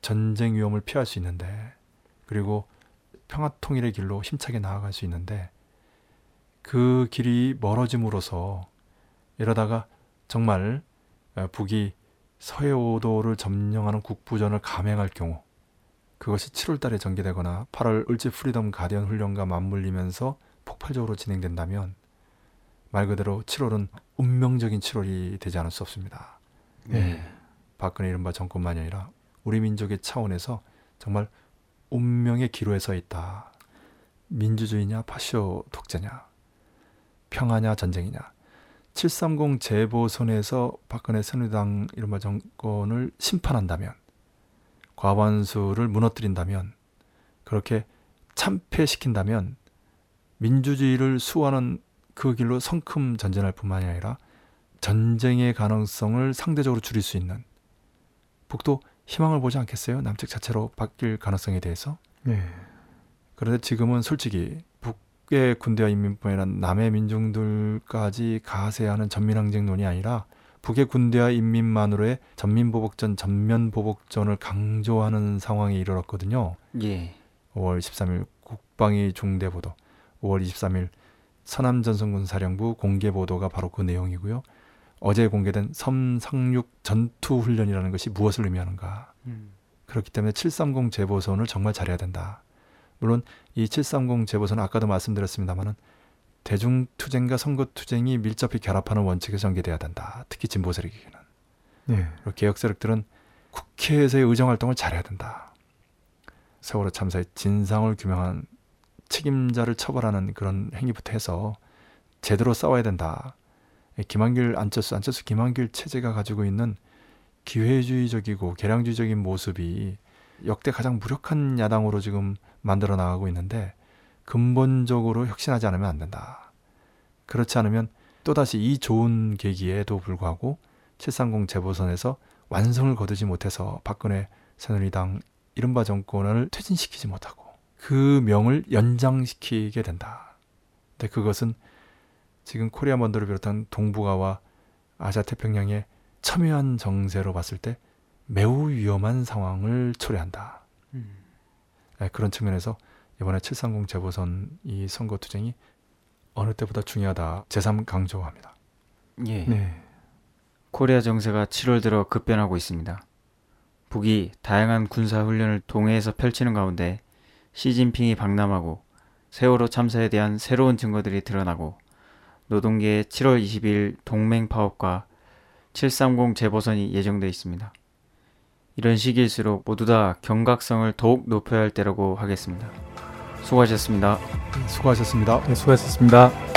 전쟁 위험을 피할 수 있는데 그리고 평화 통일의 길로 힘차게 나아갈 수 있는데 그 길이 멀어짐으로써 이러다가 정말 어, 북이 서해오도를 점령하는 국부전을 감행할 경우 그것이 7월 달에 전개되거나 8월 을지 프리덤 가디언 훈련과 맞물리면서 폭발적으로 진행된다면 말 그대로 7월은 운명적인 7월이 되지 않을 수 없습니다. 네. 박근혜 이른바 정권만이 아니라 우리 민족의 차원에서 정말 운명의 기로에 서 있다. 민주주의냐 파쇼 독재냐 평화냐 전쟁이냐 730 재보선에서 박근혜 새누리당 이른바 정권을 심판한다면 과반수를 무너뜨린다면 그렇게 참패시킨다면 민주주의를 수호하는 그 길로 성큼 전진할 뿐만이 아니라 전쟁의 가능성을 상대적으로 줄일 수 있는 북도 희망을 보지 않겠어요? 남측 자체로 바뀔 가능성에 대해서. 네. 그런데 지금은 솔직히 북의 군대와 인민뿐 아니라 남의 민중들까지 가세하는 전민항쟁론이 아니라 북의 군대와 인민만으로의 전민보복전, 전면보복전을 강조하는 상황에 이르렀거든요. 예. 5월 13일 국방위 중대보도, 5월 23일 서남전선군 사령부 공개 보도가 바로 그 내용이고요. 어제 공개된 섬상륙 전투 훈련이라는 것이 무엇을 의미하는가? 음. 그 그렇기 때문에 730 재보선을 정말 잘해야 된다. 물론 이 730 재보선은 아까도 말씀드렸습니다만은 대중투쟁과 선거투쟁이 밀접히 결합하는 원칙에 전개돼야 된다. 특히 진보 세력에게는. 예. 그리고 개혁 세력들은 국회에서의 의정 활동을 잘해야 된다. 세월호 참사의 진상을 규명한 책임자를 처벌하는 그런 행위부터 해서 제대로 싸워야 된다. 김한길, 안철수, 안철수, 김한길 체제가 가지고 있는 기회주의적이고 개량주의적인 모습이 역대 가장 무력한 야당으로 지금 만들어 나가고 있는데 근본적으로 혁신하지 않으면 안 된다. 그렇지 않으면 또다시 이 좋은 계기에도 불구하고 730 재보선에서 완성을 거두지 못해서 박근혜 새누리당 이른바 정권을 퇴진시키지 못하고 그 명을 연장시키게 된다. 근데 그것은 지금 코리아 먼더를 비롯한 동북아와 아시아 태평양의 첨예한 정세로 봤을 때 매우 위험한 상황을 초래한다. 네, 그런 측면에서 이번에 730 재보선 이 선거 투쟁이 어느 때보다 중요하다. 제3 강조합니다. 예. 네. 코리아 정세가 7월 들어 급변하고 있습니다. 북이 다양한 군사 훈련을 동해에서 펼치는 가운데 시진핑이 방남하고 세월호 참사에 대한 새로운 증거들이 드러나고 노동계의 7월 20일 동맹 파업과 730 재보선이 예정돼 있습니다. 이런 시기일수록 모두 다 경각성을 더욱 높여야 할 때라고 하겠습니다. 수고하셨습니다. 수고하셨습니다. 네, 수고하셨습니다.